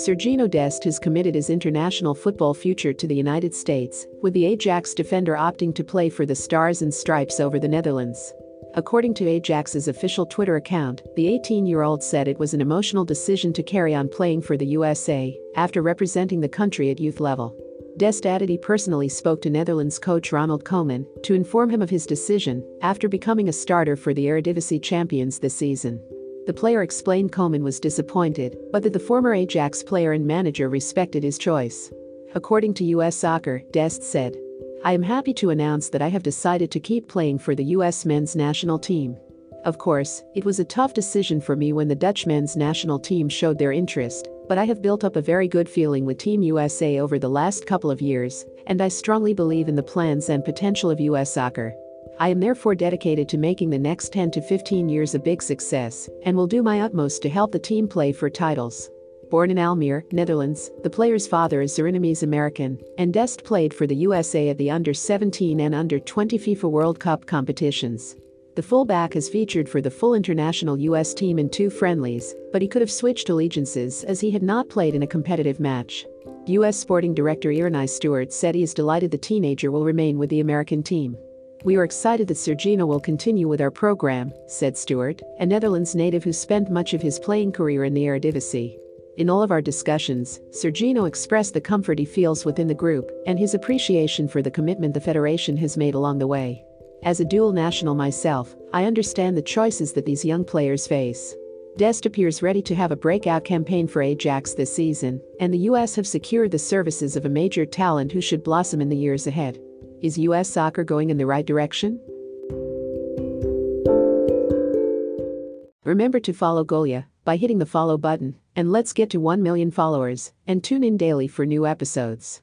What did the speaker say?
Sergino Dest has committed his international football future to the United States, with the Ajax defender opting to play for the Stars and Stripes over the Netherlands. According to Ajax's official Twitter account, the 18 year old said it was an emotional decision to carry on playing for the USA after representing the country at youth level. Dest added he personally spoke to Netherlands coach Ronald Koeman to inform him of his decision after becoming a starter for the Eredivisie champions this season. The player explained Koeman was disappointed, but that the former Ajax player and manager respected his choice. According to US Soccer, Dest said, I am happy to announce that I have decided to keep playing for the US men's national team. Of course, it was a tough decision for me when the Dutch men's national team showed their interest, but I have built up a very good feeling with Team USA over the last couple of years, and I strongly believe in the plans and potential of US soccer. I am therefore dedicated to making the next 10 to 15 years a big success and will do my utmost to help the team play for titles. Born in Almere, Netherlands, the player's father is Surinamese American, and Dest played for the USA at the under 17 and under 20 FIFA World Cup competitions. The fullback has featured for the full international US team in two friendlies, but he could have switched allegiances as he had not played in a competitive match. US sporting director Earnie Stewart said he is delighted the teenager will remain with the American team. We are excited that Sergino will continue with our program, said Stewart, a Netherlands native who spent much of his playing career in the Eredivisie. In all of our discussions, Sergino expressed the comfort he feels within the group and his appreciation for the commitment the Federation has made along the way. As a dual national myself, I understand the choices that these young players face. Dest appears ready to have a breakout campaign for Ajax this season, and the US have secured the services of a major talent who should blossom in the years ahead. Is US soccer going in the right direction? Remember to follow Golia by hitting the follow button, and let's get to 1 million followers, and tune in daily for new episodes.